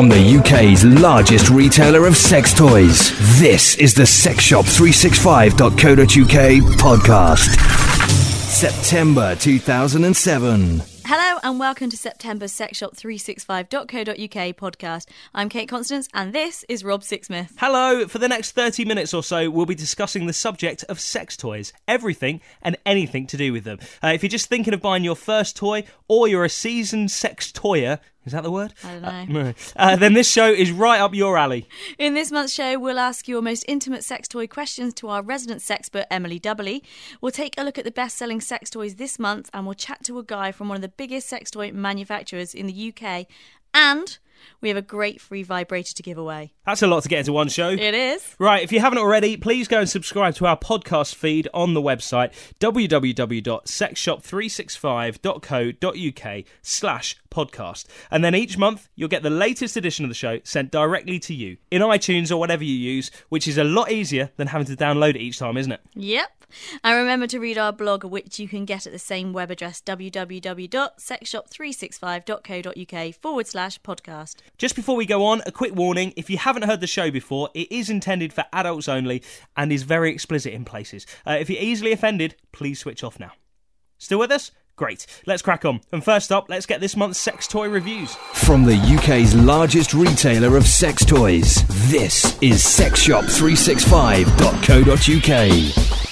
From the UK's largest retailer of sex toys, this is the sexshop365.co.uk podcast. September 2007. Hello and welcome to September's sexshop365.co.uk podcast. I'm Kate Constance and this is Rob Sixsmith. Hello, for the next 30 minutes or so, we'll be discussing the subject of sex toys, everything and anything to do with them. Uh, if you're just thinking of buying your first toy or you're a seasoned sex toyer, is that the word? I don't know. No. Uh, then this show is right up your alley. In this month's show, we'll ask your most intimate sex toy questions to our resident sexpert, Emily Dubberley. We'll take a look at the best selling sex toys this month and we'll chat to a guy from one of the biggest sex toy manufacturers in the UK. And we have a great free vibrator to give away. That's a lot to get into one show. It is. Right, if you haven't already, please go and subscribe to our podcast feed on the website www.sexshop365.co.uk slash podcast. And then each month, you'll get the latest edition of the show sent directly to you in iTunes or whatever you use, which is a lot easier than having to download it each time, isn't it? Yep. And remember to read our blog, which you can get at the same web address www.sexshop365.co.uk forward slash podcast. Just before we go on, a quick warning if you haven't heard the show before, it is intended for adults only and is very explicit in places. Uh, if you're easily offended, please switch off now. Still with us? Great. Let's crack on. And first up, let's get this month's sex toy reviews. From the UK's largest retailer of sex toys, this is sexshop365.co.uk.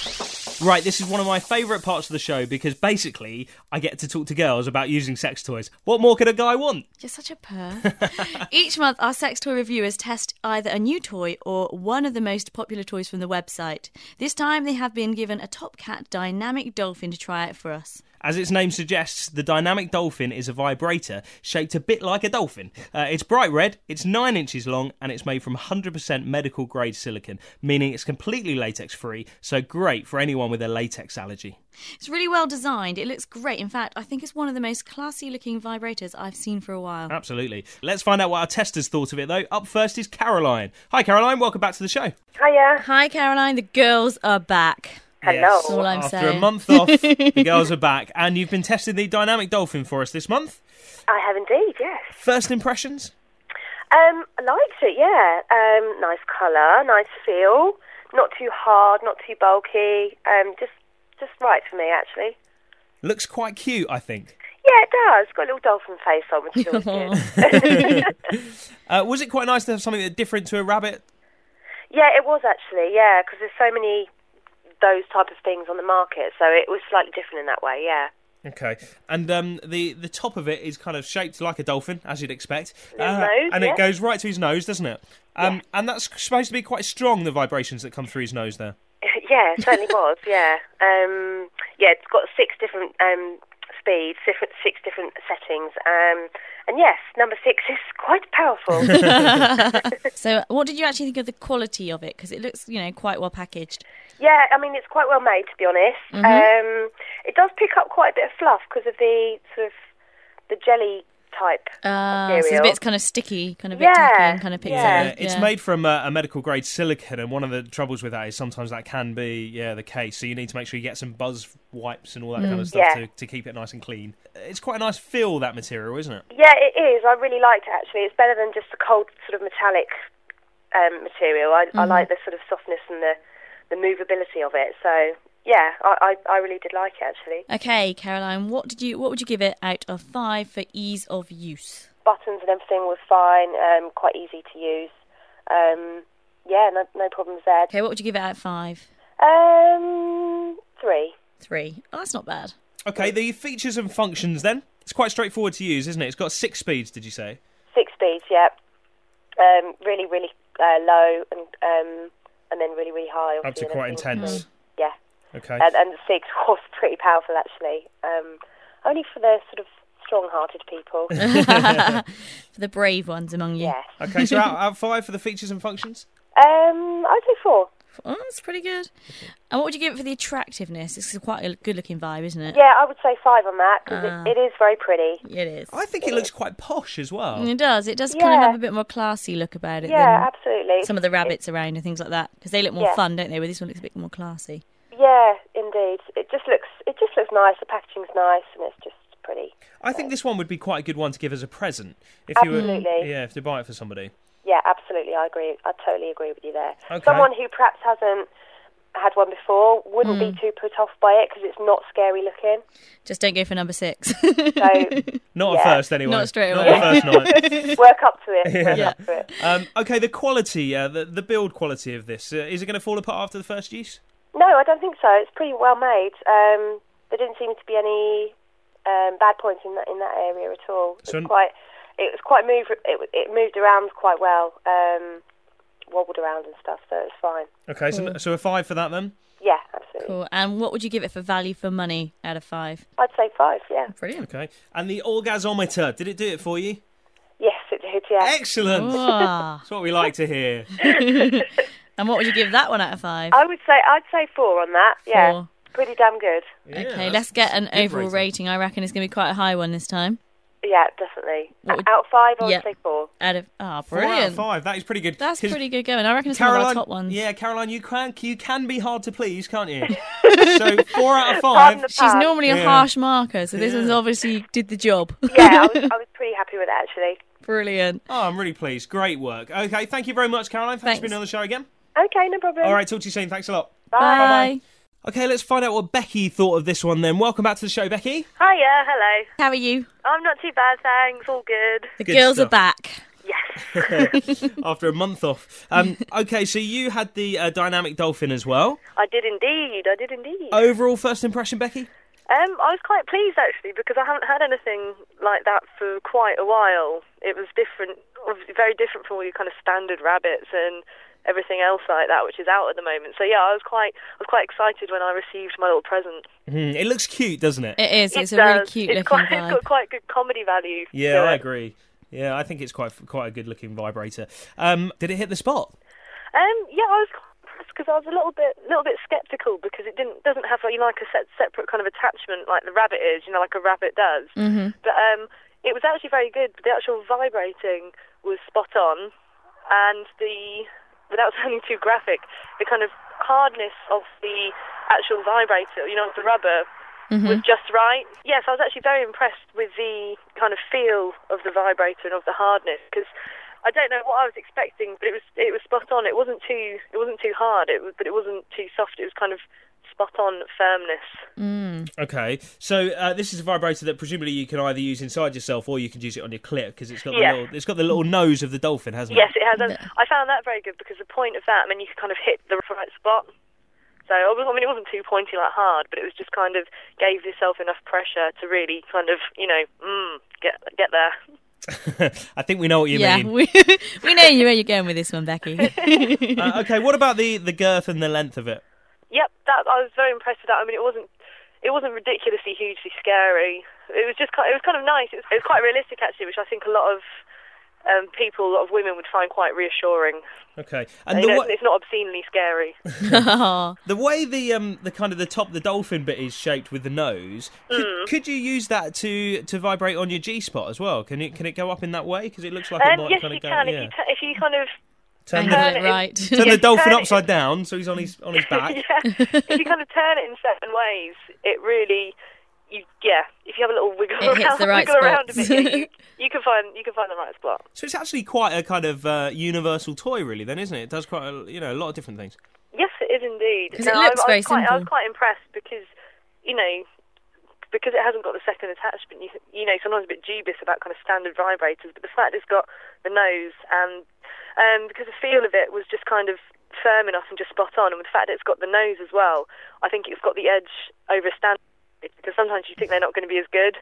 Right, this is one of my favourite parts of the show because basically I get to talk to girls about using sex toys. What more could a guy want? You're such a purr. Each month, our sex toy reviewers test either a new toy or one of the most popular toys from the website. This time, they have been given a Top Cat dynamic dolphin to try out for us. As its name suggests, the Dynamic Dolphin is a vibrator shaped a bit like a dolphin. Uh, it's bright red, it's 9 inches long, and it's made from 100% medical grade silicon, meaning it's completely latex free, so great for anyone with a latex allergy. It's really well designed. It looks great. In fact, I think it's one of the most classy looking vibrators I've seen for a while. Absolutely. Let's find out what our testers thought of it, though. Up first is Caroline. Hi, Caroline. Welcome back to the show. Hiya. Hi, Caroline. The girls are back. Hello. Yes. all I'm After saying. a month off, the girls are back, and you've been testing the Dynamic Dolphin for us this month. I have indeed, yes. First impressions? Um, I liked it, yeah. Um, nice colour, nice feel. Not too hard, not too bulky. Um, just, just right for me, actually. Looks quite cute, I think. Yeah, it does. Got a little dolphin face on, which is always good. Uh, was it quite nice to have something that different to a rabbit? yeah, it was actually, yeah, because there's so many those type of things on the market, so it was slightly different in that way, yeah. Okay, and um, the the top of it is kind of shaped like a dolphin, as you'd expect, Uh, nose, and yeah. it goes right to his nose, doesn't it? Um, And that's supposed to be quite strong. The vibrations that come through his nose there. yeah, it certainly was. Yeah, um, yeah. It's got six different um, speeds, different six different settings, um, and yes, number six is quite powerful. So, what did you actually think of the quality of it? Because it looks, you know, quite well packaged. yeah, I mean it's quite well made to be honest. Um, it does pick up quite a bit of fluff because of the sort of the jelly type Uh, so it's a bit kind of sticky, kind of Yeah, tacky and kind of pixely. yeah. Yeah, it's made from uh, a medical grade silicon, and one of the troubles with that is sometimes that can be yeah the case. So you need to make sure you get some buzz wipes and all that kind of stuff Yeah. to, to keep it nice and clean. It's quite a nice feel that material, isn't it? Yeah, it is. I really liked it actually. It's better than just the cold sort of metallic um, material. I, I like the sort of softness and the the movability of it. So yeah, I, I, I really did like it actually. Okay, Caroline, what did you what would you give it out of five for ease of use? Buttons and everything was fine. Um, quite easy to use. Um, yeah, no, no problems there. Okay, what would you give it out of five? Um, three. Three. Oh, that's not bad. Okay, the features and functions then. It's quite straightforward to use, isn't it? It's got six speeds. Did you say? Six speeds. Yeah. Um, really, really uh, low and um, and then really, really high. Up to quite everything. intense. Yeah. Okay. and, and the six was pretty powerful actually. Um, only for the sort of strong-hearted people. For the brave ones among you. yes. Okay, so out, out of five for the features and functions. Um, I'd say four. Oh, that's pretty good. And what would you give it for the attractiveness? It's quite a good looking vibe, isn't it? Yeah, I would say five on that because Ah. it, it is very pretty. It is. I think it looks quite posh as well. It does. It does kind of have a bit more classy look about it Yeah, than absolutely. some of the rabbits around and things like that. Because they look more Yeah. fun, don't they? Where this one looks a bit more classy. Yeah, indeed. It just looks it just looks nice. The packaging's nice and it's just pretty. really. I think this one would be quite a good one to give as a present if you were Absolutely. yeah if to buy it for somebody. Yeah, absolutely. I agree. I totally agree with you there. Okay. Someone who perhaps hasn't had one before wouldn't be too put off by it because it's not scary looking. Just don't go for number six. So Not Yeah. at first anyway. Not straight Not away. the first night. work up to it. Work Yeah. up to it. Um, okay, the quality, uh, the the build quality of this, uh, is it going to fall apart after the first use? No, I don't think so. It's pretty well made. Um, there didn't seem to be any um, bad points in that in that area at all. It was So- quite. It was quite moved. It, it moved around quite well. Um, wobbled around and stuff, so it was fine. Okay, so so a five for that then. Yeah, absolutely. cool. And what would you give it for value for money out of five? I'd say five. Yeah. Brilliant. Okay, and the orgasometer, did it do it for you? Yes, it did. Yeah. Excellent. That's what we like to hear. and what would you give that one out of five? I would say I'd say four on that. Yeah. Pretty damn good. Yeah, okay, let's get an that's a good overall rating. I reckon it's going to be quite a high one this time. Yeah, definitely. Would- Out of five, I would Yeah. say four. Out of ah, Four out of five. That is pretty good. That's pretty good going. I reckon it's one of Caroline, our top ones. yeah, Caroline, you can you can be hard to please, can't you? so four out of five. She's pun. normally a Yeah. harsh marker, so this Yeah. one's obviously did the job. Yeah, I was, I was pretty happy with it actually. Brilliant. Oh, I'm really pleased. Great work. Okay, thank you very much, Caroline. Thanks, for being on the show again. Okay, no problem. All right, talk to you soon. Thanks a lot. Bye. Bye. Okay, let's find out what Becky thought of this one then. Welcome back to the show, Becky. Hiya, hello. How are you? I'm not too bad, thanks. All good. The Good girls stuff. are back. Yes, After a month off. Um, okay, so you had the uh, dynamic dolphin as well. I did indeed. I did indeed. Overall, first impression, Becky? Um, I was quite pleased actually because I haven't had anything like that for quite a while. It was different, very different from all your kind of standard rabbits and everything else like that, which is out at the moment. So yeah, I was quite, I was quite excited when I received my little present. Hmm, it looks cute, doesn't it? It is. It's It a really cute it's looking quite, It's vibe. got quite good comedy value. yeah, I it. agree. Yeah, I think it's quite quite a good looking vibrator. Um, did it hit the spot? Um, yeah, I was because I was a little bit, little bit skeptical because it didn't doesn't have you know, like a set, separate kind of attachment like the rabbit is, you know, like a rabbit does. Mhm. But um, it was actually very good. The actual vibrating was spot on, and the without sounding too graphic, the kind of hardness of the actual vibrator, you know, the rubber. Mm-hmm. Was just right. Yes, I was actually very impressed with the kind of feel of the vibrator and of the hardness because I don't know what I was expecting, but it was it was spot on. It wasn't too it wasn't too hard. It was, but it wasn't too soft. It was kind of spot on firmness. Okay, so uh, this is a vibrator that presumably you can either use inside yourself or you can use it on your clit because it's got the Yeah. little it's got the little nose of the dolphin, hasn't Yes, it? Yes, it has. And I found that very good because the point of that, I mean, you could kind of hit the right spot. So I I mean, it wasn't too pointy like hard, but it was just kind of gave yourself enough pressure to really kind of you know mm, get get there. I think we know what you yeah, mean. we, we know you where you're going with this one, Becky. Uh, okay, what about the the girth and the length of it? Yep, that I was very impressed with that. I mean, it wasn't it wasn't ridiculously hugely scary. It was just kind it was kind of nice. It was, it was quite realistic actually, which I think a lot of um, people, a lot of women would find quite reassuring. Okay, and You know, wa- it's not obscenely scary. the way the um the kind of the top the dolphin bit is shaped with the nose, could, Mm. could you use that to to vibrate on your G spot as well? Can it can it go up in that way? Because it looks like it Um, might yes, kind you of go. can yeah. if you t- if you kind of turn angle the, it it- right. turn Yeah, the dolphin turn it- upside down so he's on his on his back. yeah, if you kind of turn it in certain ways, it really, you yeah. If you have a little wiggle It hits around, the right wiggle around a bit, yeah, you, you can find you can find the right spot. So it's actually quite a kind of uh, universal toy, really. Then, isn't it? It does quite a, you know a lot of different things. Yes, it is indeed. 'Cause it looks I, I very was quite, I was quite impressed because, you know, because it hasn't got the second attachment. You, you know, sometimes a bit dubious about kind of standard vibrators, but the fact it's got the nose and um, because the feel of it was just kind of firm enough and just spot on, and with the fact that it's got the nose as well, I think it's got the edge over a standard. Because sometimes you think they're not going to be as good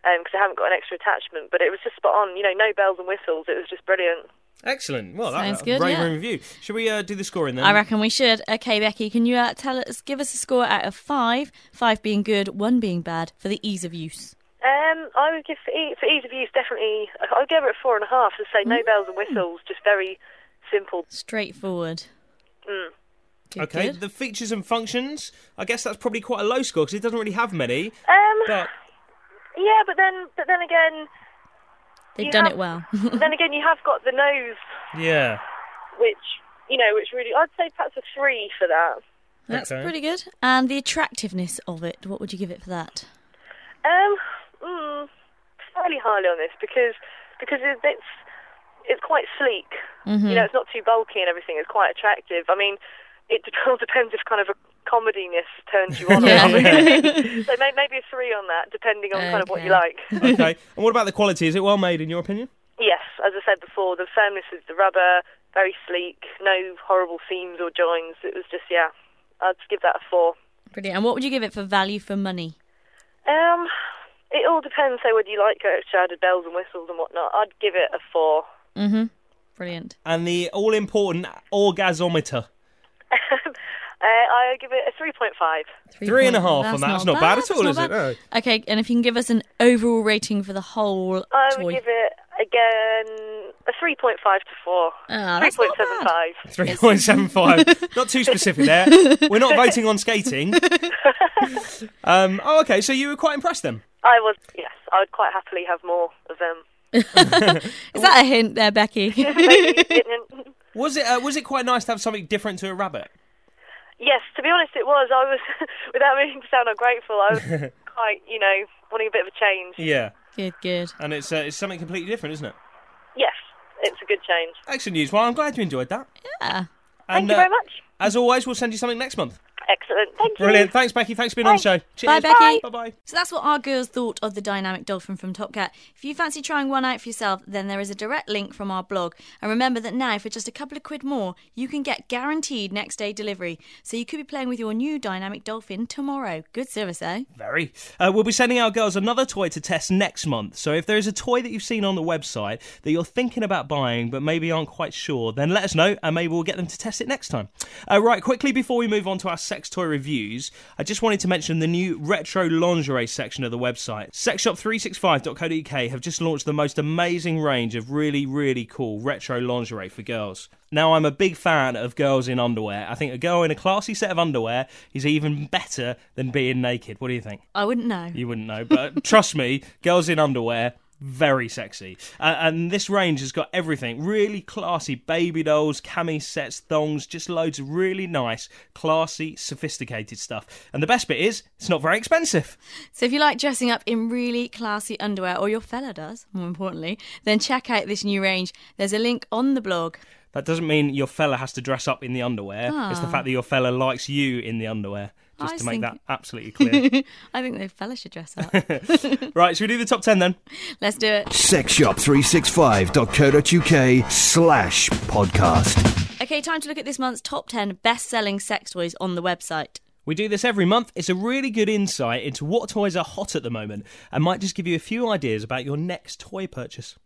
because they haven't got an extra attachment, but it was just spot on. You know, no bells and whistles. It was just brilliant. Excellent. Well, Sounds that's good, Great yeah. review. Should we uh, do the scoring then? I reckon we should. Okay, Becky, can you uh, tell us, give us a score out of five, five being good, one being bad, for the ease of use? Um, I would give for, e- for ease of use definitely. I would give it a four and a half. To say no bells and whistles, just very simple. Straightforward. Mm. Good, okay, good. the features and functions. I guess that's probably quite a low score because it doesn't really have many. Um, But yeah, but then, but then again, They've you done have- it well. then again, you have got the nose, yeah, which you know, which really, I'd say perhaps a three for that. That's Okay. pretty good. And the attractiveness of it, what would you give it for that? Um, mm, fairly highly on this because because it, it's it's quite sleek. You know, it's not too bulky and everything. It's quite attractive. I mean, it all depends if kind of a comediness turns you on. Yeah. or not. so may, maybe a three on that, depending on kind of what you like. Okay. and what about the quality? Is it well made in your opinion? Yes, as I said before, the firmness of the rubber, very sleek, no horrible seams or joins. It was just, yeah, I'd give that a four. Brilliant. And what would you give it for value for money? Um, it all depends, so whether you like extra added bells and whistles and whatnot. I'd give it a four. Mm-hmm. Brilliant. And the all important orgasometer. Uh, I give it a 3.5. Three and a point- half on that. That's not bad at all, That's is not it? bad. Okay, and if you can give us an overall rating for the whole I toy. would give it, again, a 3.5 to 4. Ah, that's not bad. 3.75. Three point seven five. not too specific there. We're not voting on skating. Um, oh, okay. So you were quite impressed then. I was, yes, I would quite happily have more of them. Is that a hint there, Becky? Maybe, didn't- Was it? Uh, was it quite nice to have something different to a rabbit? Yes, to be honest, it was. I was, without meaning to sound ungrateful, I was quite, you know, wanting a bit of a change. Yeah. good, good. And it's uh, it's something completely different, isn't it? Yes, it's a good change. Excellent news. Well, I'm glad you enjoyed that. Yeah. Thank you uh, very much. As always, we'll send you something next month. Excellent. Thank you. Brilliant. Thanks, Becky. Thanks for being on the show. Cheers. Becky. Bye bye. So that's what our girls thought of the dynamic dolphin from Top Cat. If you fancy trying one out for yourself, then there is a direct link from our blog. And remember that now, for just a couple of quid more, you can get guaranteed next day delivery. So you could be playing with your new dynamic dolphin tomorrow. Good service, eh? Very. Uh, we'll be sending our girls another toy to test next month. So if there is a toy that you've seen on the website that you're thinking about buying but maybe aren't quite sure, then let us know and maybe we'll get them to test it next time. Uh, right, quickly before we move on to our sex toy reviews, I just wanted to mention the new retro lingerie section of the website. Sexshop365.co.uk have just launched the most amazing range of really, really cool retro lingerie for girls. Now, I'm a big fan of girls in underwear. I think a girl in a classy set of underwear is even better than being naked. What do you think? I wouldn't know. You wouldn't know, but trust me, girls in underwear, very sexy. Uh, and this range has got everything really classy baby dolls, cami sets, thongs, just loads of really nice, classy, sophisticated stuff. And the best bit is, it's not very expensive. So if you like dressing up in really classy underwear, or your fella does, more importantly, then check out this new range. There's a link on the blog. That doesn't mean your fella has to dress up in the underwear. It's the fact that your fella likes you in the underwear. Just. I to make think- that absolutely clear. I think the fella should dress up. right, should we do the top 10 then? Let's do it. Sexshop365.co.uk slash podcast. Okay, time to look at this month's top 10 best selling sex toys on the website. We do this every month. It's a really good insight into what toys are hot at the moment and might just give you a few ideas about your next toy purchase.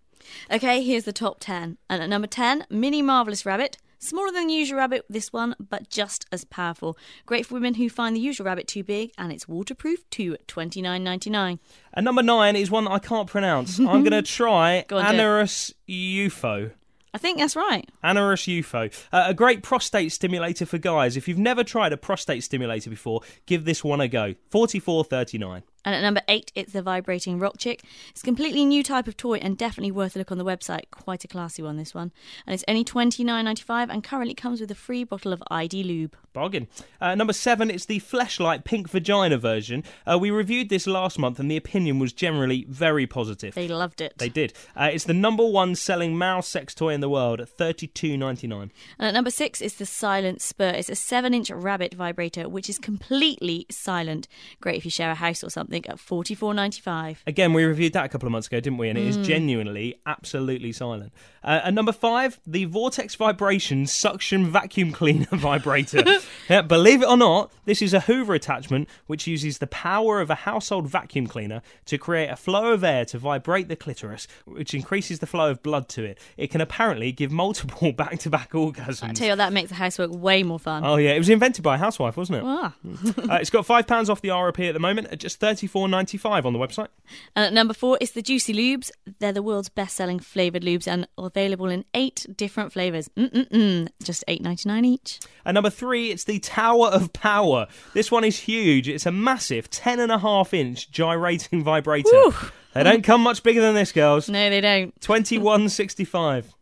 Okay, here's the top 10. And at number 10, Mini Marvelous Rabbit. Smaller than the usual rabbit, this one, but just as powerful. Great for women who find the usual rabbit too big, and it's waterproof at twenty nine ninety nine. And number nine is one that I can't pronounce. I'm going to try Go on, do it. Anorus UFO. I think that's right. Anorus UFO. Uh, a great prostate stimulator for guys. If you've never tried a prostate stimulator before, give this one a go. 44.39. And at number 8, it's the Vibrating Rock Chick. It's a completely new type of toy and definitely worth a look on the website. Quite a classy one, this one. And it's only twenty nine ninety five and currently comes with a free bottle of ID Lube. Bargain. Uh, number seven, it's the Fleshlight Pink Vagina version. Uh, we reviewed this last month and the opinion was generally very positive. They loved it. They did. Uh, it's the number one selling male sex toy in the world at thirty-two ninety-nine. And at number six is the Silent Spur. It's a 7 inch rabbit vibrator, which is completely silent. Great if you share a house or something at forty four ninety five. Again, we reviewed that a couple of months ago, didn't we? And it is Mm. genuinely, absolutely silent. Uh, and number five, the Vortex Vibration Suction Vacuum Cleaner Vibrator. yeah, believe it or not, this is a Hoover attachment which uses the power of a household vacuum cleaner to create a flow of air to vibrate the clitoris, which increases the flow of blood to it. It can apparently give multiple back to back orgasms. I tell you what, that makes the housework way more fun. Oh yeah, it was invented by a housewife, wasn't it? Ah. uh, it's got five pounds off the RRP at the moment at just four ninety five on the website. And at number four is the Juicy Lubes. They're the world's best selling flavoured lubes and available in eight different flavours. Mm-mm-mm. Just eight ninety nine each. And number three, it's the Tower of Power. This one is huge. It's a massive ten and a half inch gyrating vibrator. Woo. They don't come much bigger than this, girls. No, they don't. Twenty one sixty five.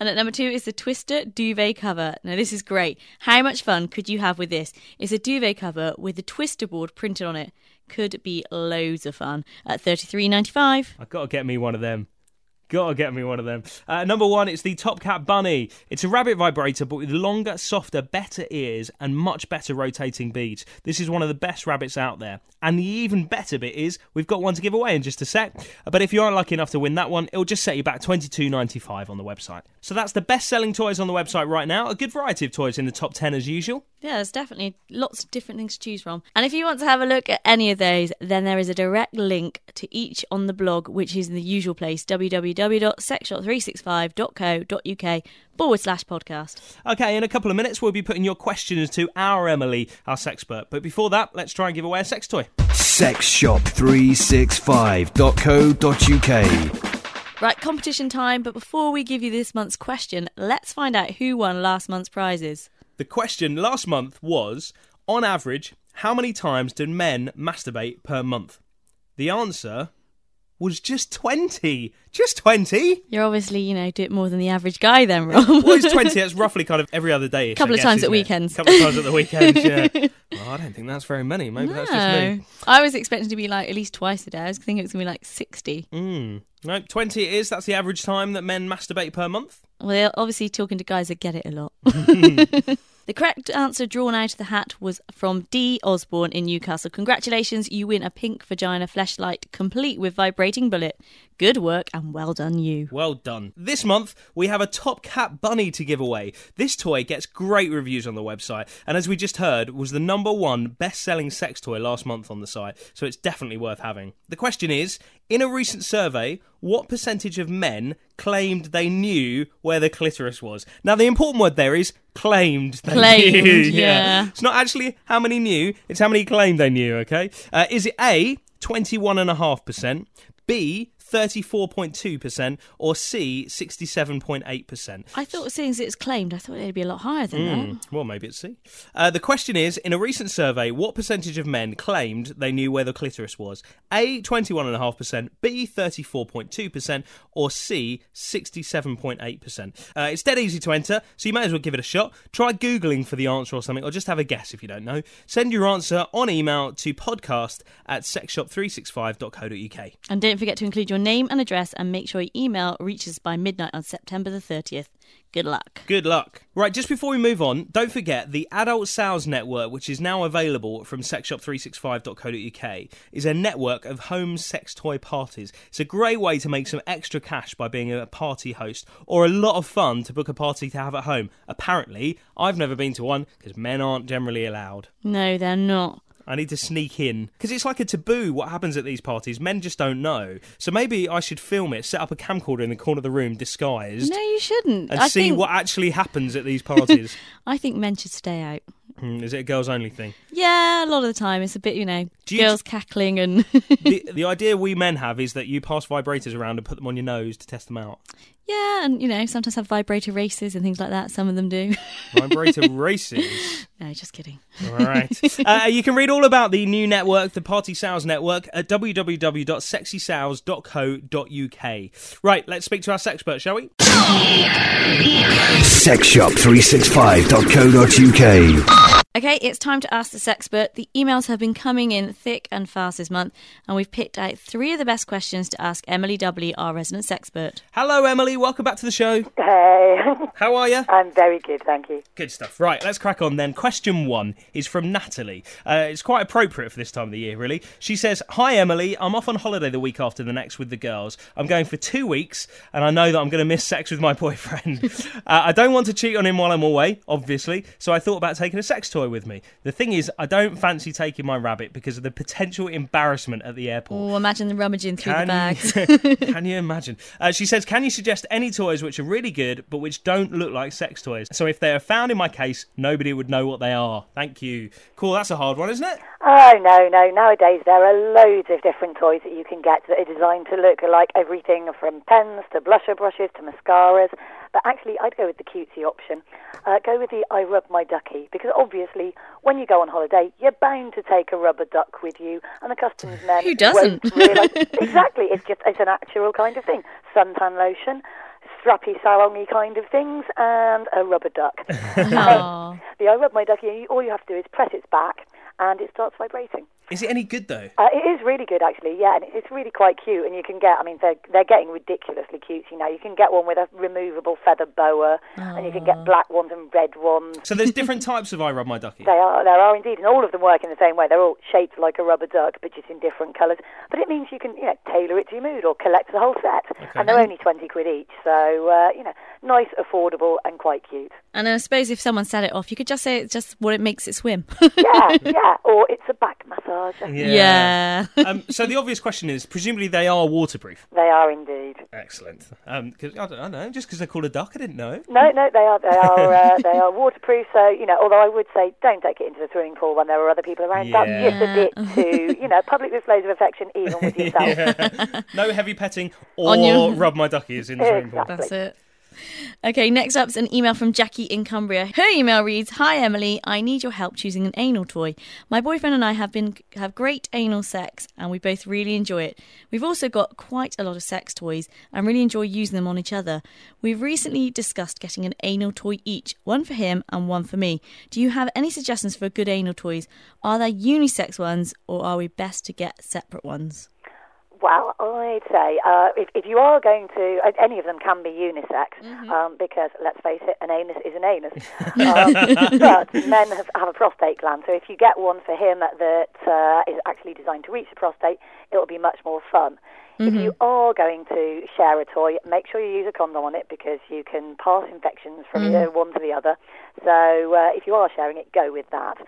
And at number two is the Twister duvet cover. Now, this is great. How much fun could you have with this? It's a duvet cover with the Twister board printed on it. Could be loads of fun at thirty three ninety five. I've got to get me one of them. Gotta get me one of them. Uh, number one, it's the Top Cat Bunny. It's a rabbit vibrator, but with longer, softer, better ears and much better rotating beads. This is one of the best rabbits out there. And the even better bit is, we've got one to give away in just a sec. But if you aren't lucky enough to win that one, it'll just set you back twenty two ninety five on the website. So that's the best selling toys on the website right now. A good variety of toys in the top ten as usual. Yeah, there's definitely lots of different things to choose from. And if you want to have a look at any of those, then there is a direct link to each on the blog, which is in the usual place www.sexshop365.co.uk forward slash podcast. Okay, in a couple of minutes, we'll be putting your questions to our Emily, our sexpert. But before that, let's try and give away a sex toy. Sexshop365.co.uk. Right, competition time. But before we give you this month's question, let's find out who won last month's prizes. The question last month was on average, how many times do men masturbate per month? The answer was just 20. Just 20? You're obviously, you know, do it more than the average guy then, Rob. Well, it's 20. That's roughly kind of every other day. A couple of times at weekends. A couple of times at the weekends, yeah. Well, I don't think that's very many. Maybe that's just me. I was expecting to be like at least twice a day. I was thinking it was going to be like 60. Mm. No, 20 it is. That's the average time that men masturbate per month. Well, they're obviously talking to guys that get it a lot. the correct answer drawn out of the hat was from D. Osborne in Newcastle. Congratulations, you win a pink vagina fleshlight complete with vibrating bullet. Good work and well done, you. Well done. This month, we have a Top Cat Bunny to give away. This toy gets great reviews on the website, and as we just heard, was the number one best selling sex toy last month on the site, so it's definitely worth having. The question is in a recent survey, what percentage of men claimed they knew where the clitoris was? Now, the important word there is claimed they Claimed, knew. yeah. It's not actually how many knew, it's how many claimed they knew, okay? Uh, is it A, 21.5%, B, 34.2%, or C, 67.8%? I thought, seeing as it's claimed, I thought it'd be a lot higher than that. Mm, well, maybe it's C. Uh, the question is in a recent survey, what percentage of men claimed they knew where the clitoris was? A, 21.5%, B, 34.2%, or C, 67.8%? Uh, it's dead easy to enter, so you may as well give it a shot. Try Googling for the answer or something, or just have a guess if you don't know. Send your answer on email to podcast at sexshop365.co.uk. And don't forget to include your name and address and make sure your email reaches by midnight on September the 30th. Good luck. Good luck. Right, just before we move on, don't forget the Adult Sales Network, which is now available from sexshop365.co.uk, is a network of home sex toy parties. It's a great way to make some extra cash by being a party host, or a lot of fun to book a party to have at home. Apparently, I've never been to one because men aren't generally allowed. No, they're not. I need to sneak in because it's like a taboo what happens at these parties. Men just don't know. So maybe I should film it, set up a camcorder in the corner of the room disguised, No, you shouldn't. and I see think, what actually happens at these parties. I think men should stay out. Hmm, Is it a girls only thing? Yeah, a lot of the time it's a bit, you know, you- girls cackling and. the, the idea we men have is that you pass vibrators around and put them on your nose to test them out. Yeah, and you know, sometimes have vibrator races and things like that. Some of them do. Vibrator races. no, just kidding. All right. Uh, you can read all about the new network, the Party Sales Network, at www.sexysales.co.uk. Right, let's speak to our sexpert, shall we? Sexshop365.co.uk. Okay, it's time to ask the sexpert. The emails have been coming in thick and fast this month, and we've picked out three of the best questions to ask Emily Dubberley, our resident sexpert. Hello, Emily. Welcome back to the show. Hey, How are you? I'm very good, thank you. Good stuff. Right, let's crack on then. Question one is from Natalie. Uh, it's quite appropriate for this time of the year, really. She says, Hi, Emily. I'm off on holiday the week after the next with the girls. I'm going for two weeks, and I know that I'm going to miss sex with my boyfriend. uh, I don't want to cheat on him while I'm away, obviously, so I thought about taking a sex toy with me. The thing is, I don't fancy taking my rabbit because of the potential embarrassment at the airport. Oh, imagine the rummaging through the Can bags. you, can you imagine? Uh, she says, Can you suggest any toys which are really good but which don't look like sex toys? So if they are found in my case, nobody would know what they are. Thank you. Cool, that's a hard one, isn't it? Oh, no, no. Nowadays, there are loads of different toys that you can get that are designed to look like everything from pens to blusher brushes to mascaras. But actually, I'd go with the cutesy option. Uh, go with the I rub my ducky because obviously, when you go on holiday, you're bound to take a rubber duck with you, and the customs men Who doesn't? exactly. It's just it's an actual kind of thing. Suntan lotion, strappy salongy kind of things, and a rubber duck. Aw. The I rub my ducky, all you have to do is press its back, and it starts vibrating. Is it any good though? Uh, it is really good, actually. Yeah, and it's really quite cute. And you can get, I mean, they're they're getting ridiculously cutesy now. You can get one with a removable feather boa, and you can get black ones and red ones. So there's different types of I rub my ducky. They are, there are indeed, and all of them work in the same way. They're all shaped like a rubber duck, but just in different colours. But it means you can, you know, tailor it to your mood or collect the whole set. And they're only twenty quid each, so uh, you know, nice, affordable, and quite cute. And I suppose if someone set it off, you could just say it's just what it makes it swim. Yeah, yeah. Or it's a back massager. yeah. um, so the obvious question is, presumably they are waterproof. They are indeed. Excellent. Um, 'cause I, don't, I don't know, just because they're called a duck, I didn't know. No, no, they are they are uh, they are waterproof. So you know, although I would say don't take it into the swimming pool when there are other people around. Yeah. That's just a bit too you know public displays of affection, even with yourself. No heavy petting or On your- rub my duckies in the swimming pool. Exactly. That's it. Okay, next up's an email from Jackie in Cumbria. Her email reads, "Hi Emily, I need your help choosing an anal toy. My boyfriend and I have been have great anal sex, and we both really enjoy it. We've also got quite a lot of sex toys and really enjoy using them on each other. We've recently discussed getting an anal toy each, one for him and one for me. Do you have any suggestions for good anal toys? Are there unisex ones, or are we best to get separate ones?" Well, I'd say uh, if, if you are going to, uh, any of them can be unisex, um, because let's face it, an anus is an anus. um, but men have, have a prostate gland, so if you get one for him that uh, is actually designed to reach the prostate, it'll be much more fun. If you are going to share a toy, make sure you use a condom on it because you can pass infections from either one to the other. So uh, if you are sharing it, go with that.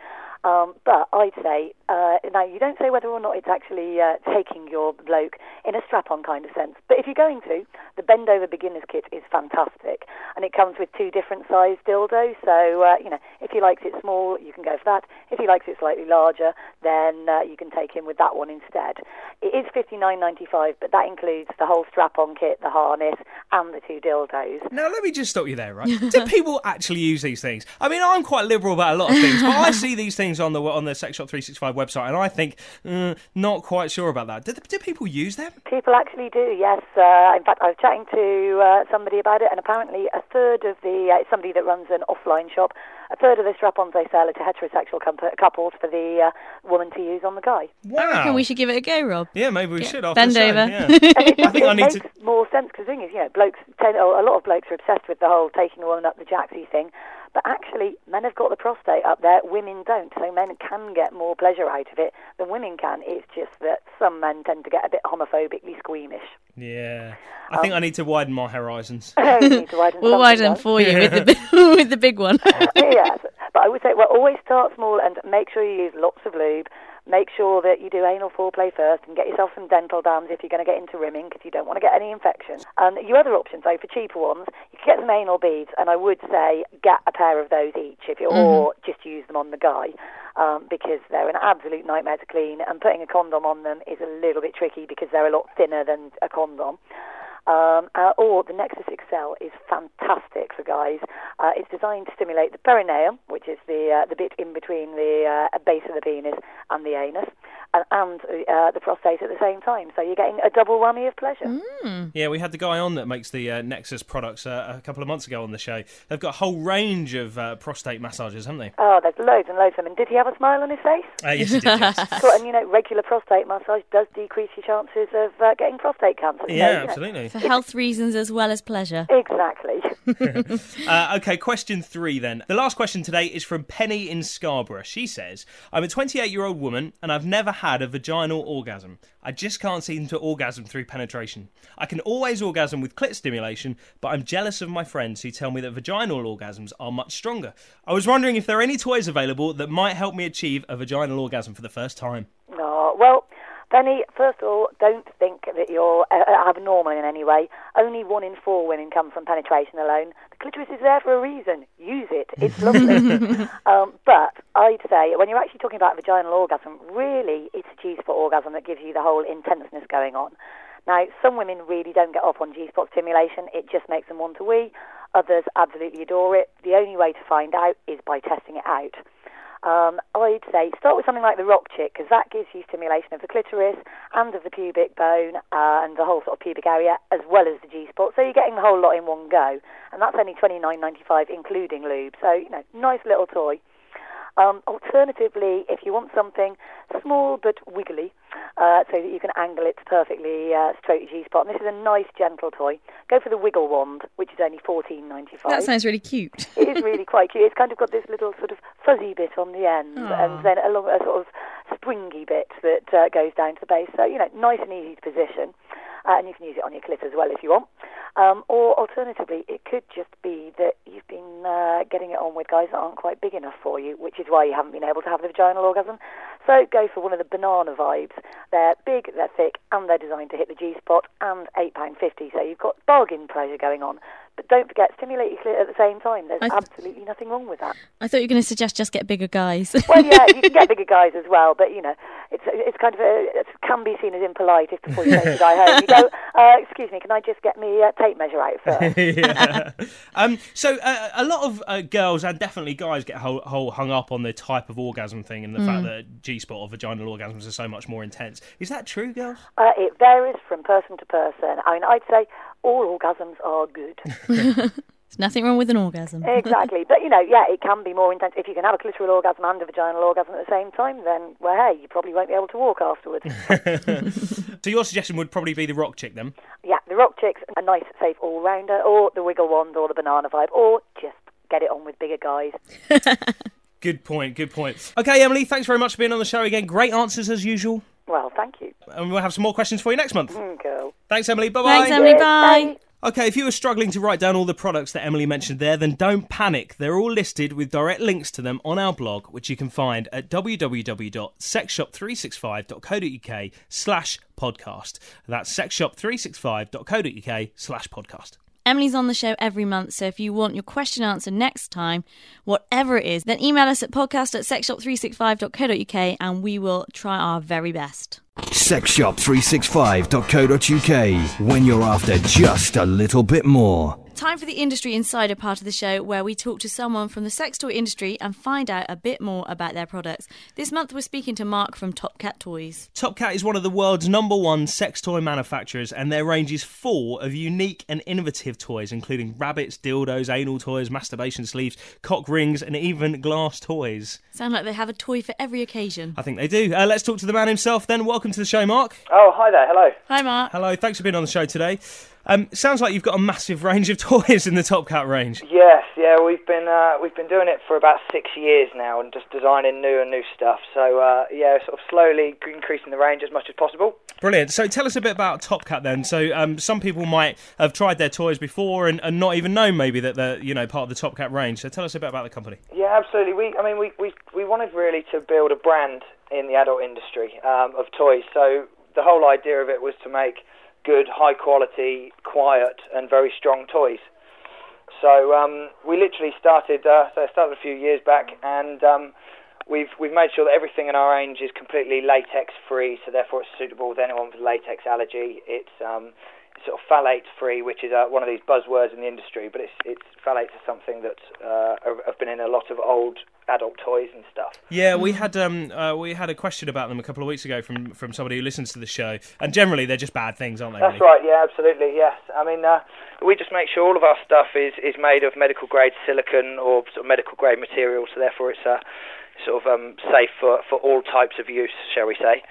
Um, but I'd say, uh, now you don't say whether or not it's actually uh, taking your bloke in a strap on kind of sense. But if you're going to, the Bend Over Beginners Kit is fantastic. And it comes with two different size dildos. So, uh, you know, if he likes it small, you can go for that. If he likes it slightly larger, then uh, you can take him with that one instead. It is fifty nine ninety five, but that includes the whole strap on kit, the harness, and the two dildos. Now, let me just stop you there, right? Do people actually use these things? I mean, I'm quite liberal about a lot of things, but I see these things on the on the Sex Shop 365 website, and I think uh, not quite sure about that. Do, do people use them? People actually do, yes. Uh, in fact, I was chatting to uh, somebody about it, and apparently a third of the uh, somebody that runs an offline shop. A third of the strap-ons they sell are to heterosexual com- couples for the uh, woman to use on the guy. Wow. I reckon we should give it a go, Rob. Yeah, maybe we should. After bend the over. yeah. It, I think it I need makes to. more sense because the thing is, you know, blokes, tend, oh, a lot of blokes are obsessed with the whole taking a woman up the jacksy thing. But actually, men have got the prostate up there, women don't. So men can get more pleasure out of it than women can. It's just that some men tend to get a bit homophobically squeamish. Yeah. I um, think I need to widen my horizons. Need to widen We'll widen down. for you with the big, with the big one. yes, but I would say, well, always start small and make sure you use lots of lube. Make sure that you do anal foreplay first and get yourself some dental dams if you're going to get into rimming because you don't want to get any infection. And your other options, though, for cheaper ones, you can get some anal beads, and I would say get a pair of those each if you or just use them on the guy. Um, because they're an absolute nightmare to clean, and putting a condom on them is a little bit tricky because they're a lot thinner than a condom. Um, uh, or the Nexus XL is fantastic for guys. Uh, it's designed to stimulate the perineum, which is the uh, the bit in between the uh, base of the penis and the anus, and, and uh, the prostate at the same time. So you're getting a double whammy of pleasure. Yeah, we had the guy on that makes the uh, Nexus products uh, a couple of months ago on the show. They've got a whole range of uh, prostate massages, haven't they? Oh, there's loads and loads of them. And did he have a smile on his face? Uh, yes, he did. Yes. Cool, and you know, regular prostate massage does decrease your chances of uh, getting prostate cancer. So, yeah, you know, absolutely. For health reasons as well as pleasure. Exactly. Uh, okay, question three then. The last question today is from Penny in Scarborough. She says, I'm a 28 year old woman and I've never had a vaginal orgasm. I just can't seem to orgasm through penetration. I can always orgasm with clit stimulation, but I'm jealous of my friends who tell me that vaginal orgasms are much stronger. I was wondering if there are any toys available that might help me achieve a vaginal orgasm for the first time. No, Penny, first of all, don't think that you're uh, abnormal in any way. Only one in four women come from penetration alone. The clitoris is there for a reason. Use it. It's lovely. um, but I'd say when you're actually talking about vaginal orgasm, really it's a G-spot orgasm that gives you the whole intenseness going on. Now, some women really don't get off on G-spot stimulation. It just makes them want to wee. Others absolutely adore it. The only way to find out is by testing it out. Um, I'd say start with something like the rock chick because that gives you stimulation of the clitoris and of the pubic bone uh, and the whole sort of pubic area as well as the G spot. So you're getting the whole lot in one go, and that's only twenty nine ninety five including lube. So you know, nice little toy. Um, alternatively, if you want something small but wiggly, uh, so that you can angle it perfectly uh, straight to G-spot, and this is a nice gentle toy, go for the Wiggle Wand, which is only fourteen ninety five. That sounds really cute. It is really quite cute. It's kind of got this little sort of fuzzy bit on the end, Aw. and then a, lo- a sort of springy bit that uh, goes down to the base. So you know, nice and easy to position, uh, and you can use it on your clit as well if you want. Um, or alternatively, it could just be that you've been uh, getting it on with guys that aren't quite big enough for you, which is why you haven't been able to have the vaginal orgasm. So go for one of the banana vibes. They're big, they're thick, and they're designed to hit the G spot, and £8.50. So you've got bargain pleasure going on. But don't forget, stimulate your clit at the same time. There's th- absolutely nothing wrong with that. I thought you were going to suggest just get bigger guys. Well, yeah, you can get bigger guys as well, but you know, it's it's kind of a, it can be seen as impolite if before you take the guy home, you go, uh, "Excuse me, can I just get me a tape measure out first? yeah. Um, so uh, a lot of uh, girls and definitely guys get whole, whole hung up on the type of orgasm thing and the fact that G spot or vaginal orgasms are so much more intense. Is that true, girls? uh, it varies from person to person. I mean, I'd say all orgasms are good. There's nothing wrong with an orgasm. exactly, but you know, yeah, it can be more intense if you can have a clitoral orgasm and a vaginal orgasm at the same time. Then, well, hey, you probably won't be able to walk afterwards. So your suggestion would probably be the rock chick then. yeah, the rock chicks, a nice, safe all-rounder, or the wiggle wand, or the banana vibe, or just get it on with bigger guys. Good point. Good point. Okay, Emily, thanks very much for being on the show again. Great answers as usual. Well, thank you. And we'll have some more questions for you next month. Mm, girl. Thanks, Emily. Bye bye. Thanks, Emily. Bye. Okay, if you were struggling to write down all the products that Emily mentioned there, then don't panic. They're all listed with direct links to them on our blog, which you can find at www.sexshop365.co.uk slash podcast. That's sexshop365.co.uk slash podcast. Emily's on the show every month, so if you want your question answered next time, whatever it is, then email us at podcast at sexshop365.co.uk and we will try our very best. Sexshop365.co.uk when you're after just a little bit more. Time for the Industry Insider part of the show where we talk to someone from the sex toy industry and find out a bit more about their products. This month we're speaking to Mark from Top Cat Toys. Top Cat is one of the world's number one sex toy manufacturers, and their range is full of unique and innovative toys, including rabbits, dildos, anal toys, masturbation sleeves, cock rings, and even glass toys. Sound like they have a toy for every occasion. I think they do. Uh, let's talk to the man himself then. Welcome to the show, Mark. Oh, hi there. Hello. Hi Mark. Hello, thanks for being on the show today. Um, sounds like you've got a massive range of toys in the Top Cat range. Yes, yeah, we've been uh, we've been doing it for about six years now, and just designing new and new stuff. So uh, yeah, sort of slowly increasing the range as much as possible. Brilliant. So tell us a bit about Top Cat then. So um, some people might have tried their toys before and, and not even known maybe that they're you know part of the Top Cat range. So tell us a bit about the company. Yeah, absolutely. We, I mean, we, we, we wanted really to build a brand in the adult industry um, of toys. So the whole idea of it was to make good, high quality, quiet, and very strong toys. So um, we literally started. Uh, so I started a few years back, and um, we've we've made sure that everything in our range is completely latex free. So therefore, it's suitable with anyone with latex allergy. It's um, sort of phthalate free, which is uh, one of these buzzwords in the industry, but it's it's phthalates are something that uh, have- have been in a lot of old adult toys and stuff. Yeah, we had um uh, we had a question about them a couple of weeks ago from from somebody who listens to the show, and generally they're just bad things, aren't they? That's really? right. Yeah, absolutely. Yes. I mean, uh, we just make sure all of our stuff is, is made of medical grade silicon or sort of medical grade material, so therefore it's uh, sort of um, safe for, for all types of use, shall we say.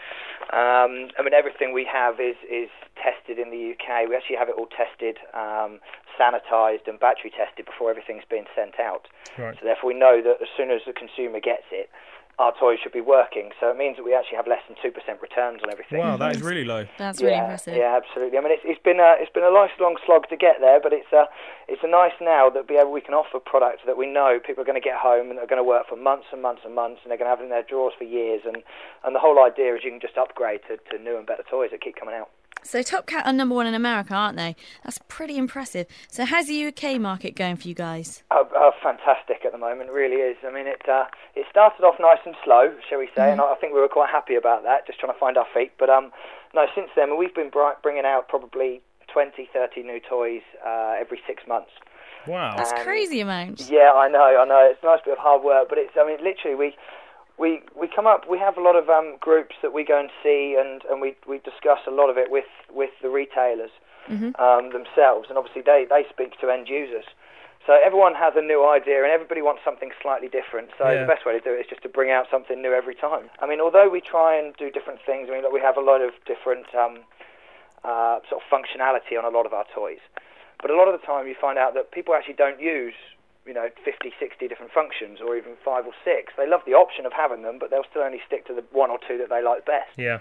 Um, I mean, everything we have is, is tested in the UK. We actually have it all tested, um, sanitized, and battery tested before everything's been sent out. Right. So therefore, we know that as soon as the consumer gets it, our toys should be working. So it means that we actually have less than two percent returns on everything. Wow, that is really low. That's yeah, really impressive. Yeah, absolutely. I mean, it's, it's been a it's been a lifelong slog to get there, but it's a it's a nice now that be able, we can offer products that we know people are going to get home and they're going to work for months and months and months, and they're going to have in their drawers for years. And and the whole idea is you can just upgrade to, to new and better toys that keep coming out. So Top Cat are number one in America, aren't they? That's pretty impressive. So how's the UK market going for you guys? Oh, oh, fantastic at the moment, really is. I mean, it uh, it started off nice and slow, shall we say, and I I think we were quite happy about that, just trying to find our feet. But um, no, since then we've been bringing out probably 20, 30 new toys uh, every six months. Wow. That's Um, crazy amount. Yeah, I know, I know. It's a nice bit of hard work, but it's. I mean, literally, we we we come up. We have a lot of um, groups that we go and see, and, and we we discuss a lot of it with with the retailers um, themselves, and obviously they they speak to end users. So everyone has a new idea, and everybody wants something slightly different. So Yeah. the best way to do it is just to bring out something new every time. I mean, although we try and do different things, I mean, look, we have a lot of different um, uh, sort of functionality on a lot of our toys. But a lot of the time, you find out that people actually don't use, you know, 50, 60 different functions, or even five or six. They love the option of having them, but they'll still only stick to the one or two that they like best. Yeah.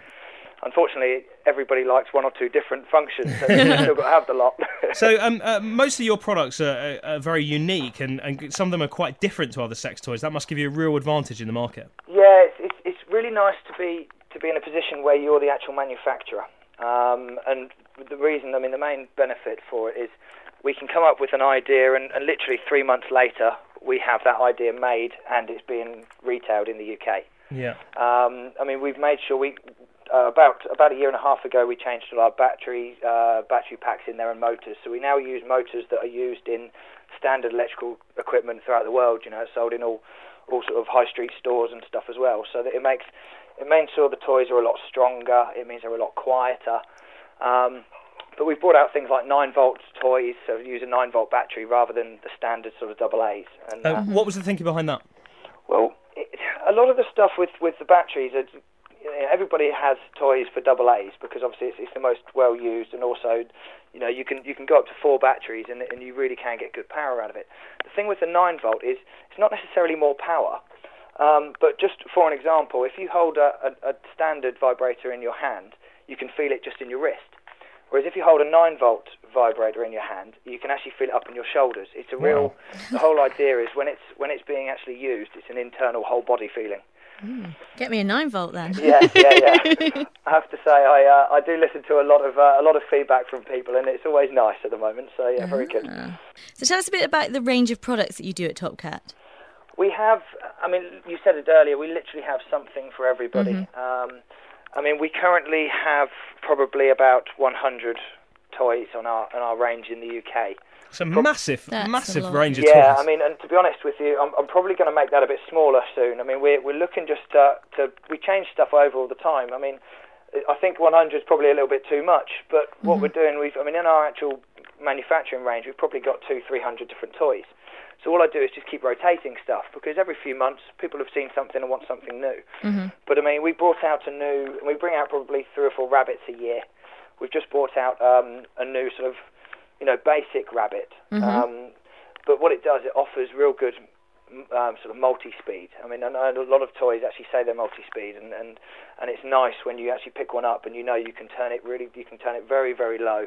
Unfortunately, everybody likes one or two different functions, so you've still got to have the lot. So um, uh, most of your products are, are, are very unique, and, and some of them are quite different to other sex toys. That must give you a real advantage in the market. Yeah, it's, it's, it's really nice to be to be in a position where you're the actual manufacturer. Um, and the reason, I mean, the main benefit for it is we can come up with an idea, and, and literally three months later, we have that idea made and it's being retailed in the UK. Yeah. Um, I mean, we've made sure we uh, about about a year and a half ago we changed all our battery uh, battery packs in there and motors. So we now use motors that are used in standard electrical equipment throughout the world. You know, sold in all all sort of high street stores and stuff as well. So that it makes it makes sure the toys are a lot stronger. It means they're a lot quieter. Um, but we've brought out things like 9 volt toys, so we use a 9 volt battery rather than the standard sort of double A's. And, Uh, uh, What was the thinking behind that? well, it, a lot of the stuff with, with the batteries, it, you know, everybody has toys for double A's because obviously it's, it's the most well used, and also, you know, you can you can go up to four batteries and, and you really can get good power out of it. The thing with the nine volt is it's not necessarily more power, um, but just for an example, if you hold a, a, a standard vibrator in your hand, you can feel it just in your wrist. Whereas if you hold a 9 volt vibrator in your hand, you can actually feel it up in your shoulders. It's a real. The whole idea is when it's when it's being actually used, it's an internal whole body feeling. Get me a nine volt then. Yeah, yeah, yeah. I have to say, I uh, I do listen to a lot of uh, a lot of feedback from people, and it's always nice at the moment. So yeah, very good. So tell us a bit about the range of products that you do at Top Cat. We have, I mean, you said it earlier, we literally have something for everybody. Um, I mean, we currently have probably about 100 toys on our on our range in the UK. It's a massive, That's massive lot. range of Yeah, toys. Yeah, I mean, and to be honest with you, I'm, I'm probably going to make that a bit smaller soon. I mean, we're we're looking just to, to we change stuff over all the time. I mean, I think 100 is probably a little bit too much, but what mm-hmm. we're doing, we've I mean, in our actual manufacturing range, we've probably got two, three hundred different toys. So all I do is just keep rotating stuff because every few months people have seen something and want something new. But I mean, we brought out a new, we bring out probably three or four rabbits a year. We've just brought out um, a new sort of, you know, basic rabbit. Um, but what it does, it offers real good um, sort of multi-speed. I mean, I know a lot of toys actually say they're multi-speed, and, and and it's nice when you actually pick one up and you know you can turn it really, you can turn it very, very low.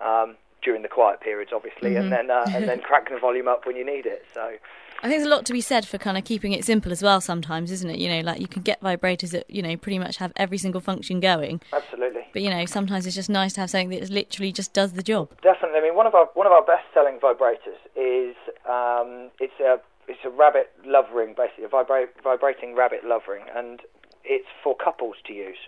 Um, during the quiet periods, obviously, and then uh, and then crank the volume up when you need it. So I think there's a lot to be said for kind of keeping it simple as well. Sometimes, isn't it? You know, like you can get vibrators that you know pretty much have every single function going, absolutely. but you know sometimes it's just nice to have something that literally just does the job. Definitely. I mean, one of our one of our best-selling vibrators is um, it's a it's a rabbit love ring, basically a vibra- vibrating rabbit love ring, and it's for couples to use.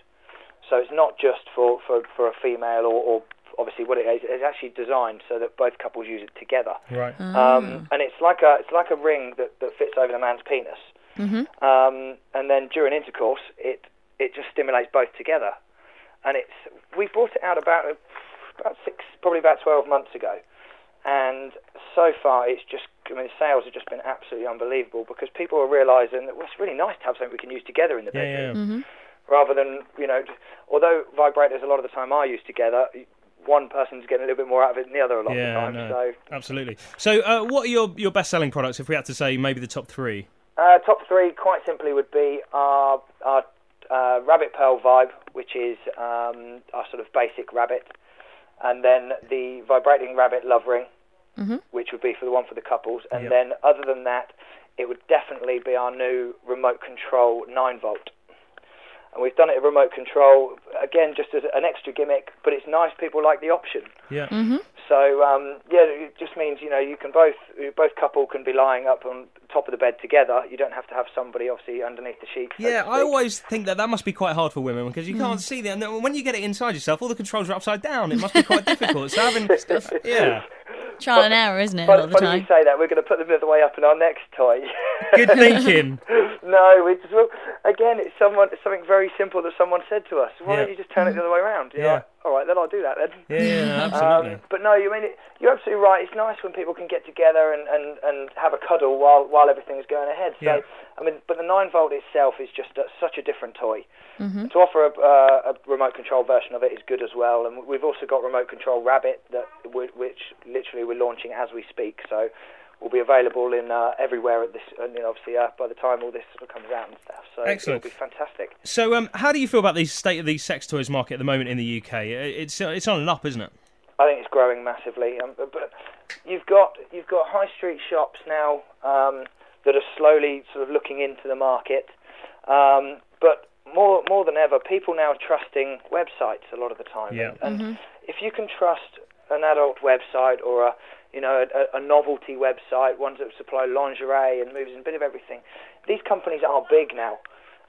So it's not just for, for, for a female or, or obviously what it is. It's actually designed so that both couples use it together. Right. Um, and it's like a it's like a ring that, that fits over the man's penis. Um, and then during intercourse, it it just stimulates both together. And it's we brought it out about about six, probably about twelve months ago. And so far, it's just I mean, the sales have just been absolutely unbelievable because people are realising that well, it's really nice to have something we can use together in the Yeah, bedroom yeah. rather than you know, although vibrators a lot of the time are used together, one person's getting a little bit more out of it than the other a lot Yeah, of the time. no, So absolutely. So, uh, what are your, your best selling products? If we had to say maybe the top three, uh, top three, quite simply, would be our our uh, rabbit pearl vibe, which is um, our sort of basic rabbit, and then the vibrating rabbit love ring, which would be for the one for the couples, and Yep. then other than that, it would definitely be our new remote control nine volt. And we've done it at remote control again, just as an extra gimmick, but it's nice. People like the option. yeah, So um, yeah, it just means you know you can both both couple can be lying up on top of the bed together. You don't have to have somebody obviously underneath the sheets. so yeah. I always think that that must be quite hard for women because you can't see them. And when you get it inside yourself, all the controls are upside down. It must be quite difficult. So having, yeah, Trial and error, isn't it? A Funny, lot of the funny you time. say that. We're going to put them the other way up in our next toy. good thinking. No, it's well, again, it's someone, it's something very simple that someone said to us. Why Yeah. don't you just turn it the other way around? You're Yeah. like, All right, then I'll do that then. Yeah, yeah, absolutely. Um, but no, you mean it, you're absolutely right. It's nice when people can get together and, and, and have a cuddle while while everything's going ahead. So Yeah. I mean, but the nine volt itself is just a, such a different toy. mhm To offer a, uh, a remote control version of it is good as well, and we've also got remote control Rabbit that we- which literally we're launching as we speak. So will be available in uh, everywhere at this, and you know, obviously uh, by the time all this sort of comes out and stuff. So Excellent. it'll be fantastic. So, um, how do you feel about the state of the sex toys market at the moment in the UK? Uh, It's it's on and up, isn't it? I think it's growing massively. Um, but- but you've got you've got high street shops now um, that are slowly sort of looking into the market. Um, but more more than ever, people now are trusting websites a lot of the time. Yeah. And if you can trust an adult website or a you know a, a novelty website, ones that supply lingerie and moves and a bit of everything, these companies are big now.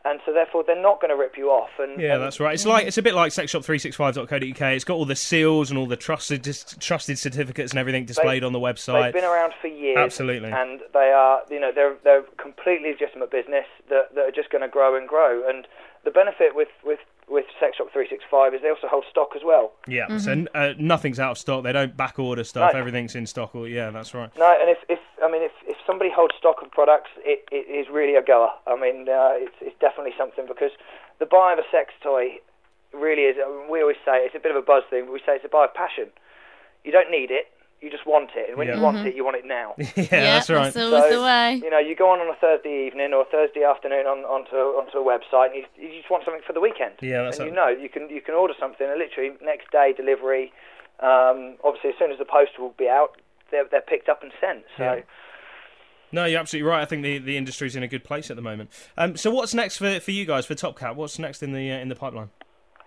And so, therefore, they're not going to rip you off. And Yeah, and that's right. It's like it's a bit like sexshop365.co.uk. It's got all the seals and all the trusted trusted certificates and everything displayed on the website. They've been around for years. Absolutely. And they are, you know, they're they're completely legitimate business that, that are just going to grow and grow. And the benefit with with with Sex Shop 365 is they also hold stock as well. Yeah, so uh, nothing's out of stock. They don't back order stuff. No. Everything's in stock. Or, yeah, that's right. No, and if, if I mean if, if somebody holds stock of products, it, it is really a goer. I mean, uh, it's it's definitely something because the buy of a sex toy really is. I mean, we always say it's a bit of a buzz thing, but we say it's a buy of passion. You don't need it, you just want it, and when Yeah. you want it, you want it now. yeah, that's right. That's always So, the way. You know, you go on on a Thursday evening or a Thursday afternoon on, onto onto a website, and you, you just want something for the weekend. Yeah, that's and it. you know you can you can order something, and literally next day delivery. Um, obviously, as soon as the post will be out, they're they're picked up and sent. So. Yeah. No, you're absolutely right. I think the, the industry's in a good place at the moment. Um, so what's next for, for you guys for Top Cat? What's next in the uh, in the pipeline?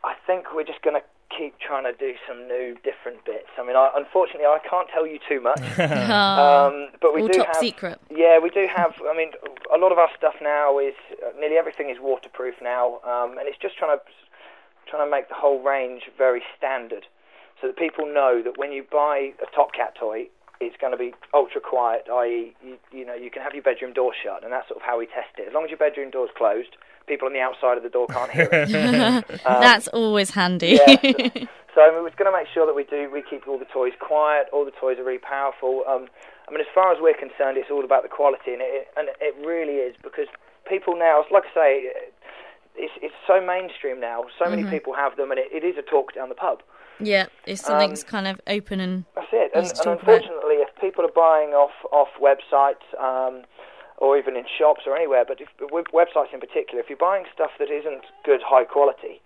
I think we're just going to keep trying to do some new, different bits. I mean, I, unfortunately, I can't tell you too much. Oh, um, but we all do top have, secret. Yeah, we do have. I mean, a lot of our stuff now is uh, nearly everything is waterproof now, um, and it's just trying to trying to make the whole range very standard, so that people know that when you buy a Top Cat toy, it's going to be ultra quiet. I.e., you, you know, you can have your bedroom door shut, and that's sort of how we test it. As long as your bedroom door's closed, people on the outside of the door can't hear it. That's always handy. Yeah. So I mean, we're going to make sure that we do we keep all the toys quiet. All the toys are really powerful. Um, I mean, as far as we're concerned, it's all about the quality, and it and it really is because people now, like I say, it's it's so mainstream now. So many people have them, and it, it is a talk down the pub. yeah, if something's kind of open and That's it. And, and talk about- unfortunately, if people are buying off off websites um, or even in shops or anywhere, but if, websites in particular, if you're buying stuff that isn't good, high quality,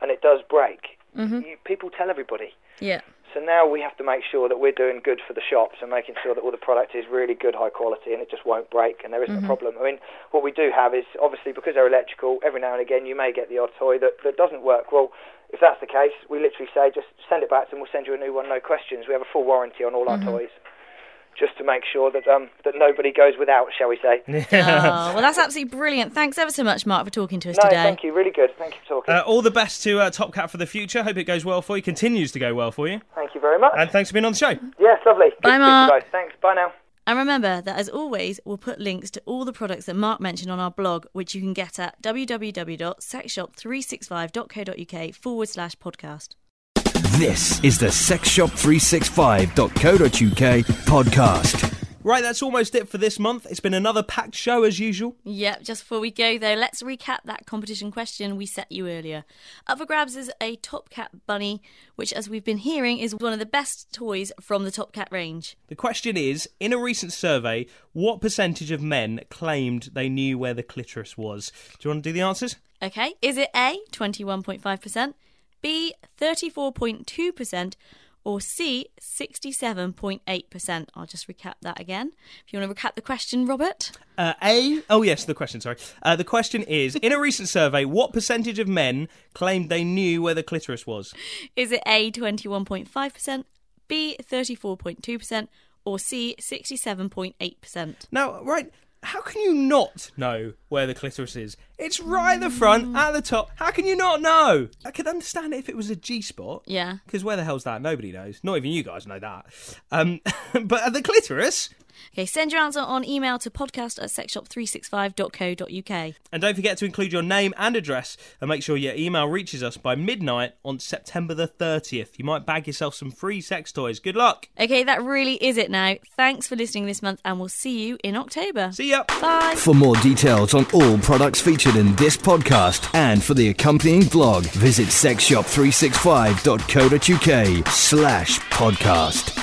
and it does break, mm-hmm. you, people tell everybody. yeah, So now we have to make sure that we're doing good for the shops and making sure that all the product is really good, high quality, and it just won't break and there isn't a mm-hmm. problem. I mean, what we do have is obviously because they're electrical, every now and again you may get the odd toy that, that doesn't work. Well, if that's the case, we literally say just send it back and we'll send you a new one, no questions. We have a full warranty on all our mm-hmm. toys. Just to make sure that um, that nobody goes without, shall we say? oh, well, that's absolutely brilliant. Thanks ever so much, Mark, for talking to us No, today. thank you. Really good. Thank you for talking. Uh, all the best to uh, Top Cat for the future. Hope it goes well for you. Continues to go well for you. thank you very much. And thanks for being on the show. yes, lovely. Good Bye, to speak to you Mark. Thanks. Bye now. And remember that, as always, we'll put links to all the products that Mark mentioned on our blog, which you can get at www.sexshop365.co.uk forward slash podcast. This is the sexshop365.co.uk podcast. Right, that's almost it for this month. It's been another packed show as usual. Yep, just before we go though, let's recap that competition question we set you earlier. Up for grabs is a Top Cat bunny, which, as we've been hearing, is one of the best toys from the Top Cat range. The question is In a recent survey, what percentage of men claimed they knew where the clitoris was? Do you want to do the answers? Okay, is it A, 21.5%, B, 34.2%, or C, 67.8%? I'll just recap that again. If you want to recap the question, Robert. Uh, a. Oh, yes, the question, sorry. Uh, the question is In a recent survey, what percentage of men claimed they knew where the clitoris was? Is it A, 21.5%, B, 34.2%, or C, 67.8%? Now, right, how can you not know where the clitoris is? It's right at the front, at the top. How can you not know? I could understand it if it was a G spot. Yeah. Because where the hell's that? Nobody knows. Not even you guys know that. Um, but at the clitoris. Okay, send your answer on email to podcast at sexshop365.co.uk. And don't forget to include your name and address and make sure your email reaches us by midnight on September the 30th. You might bag yourself some free sex toys. Good luck. Okay, that really is it now. Thanks for listening this month, and we'll see you in October. See ya. Bye. For more details on all products featured in this podcast and for the accompanying blog, visit sexshop365.co.uk slash podcast.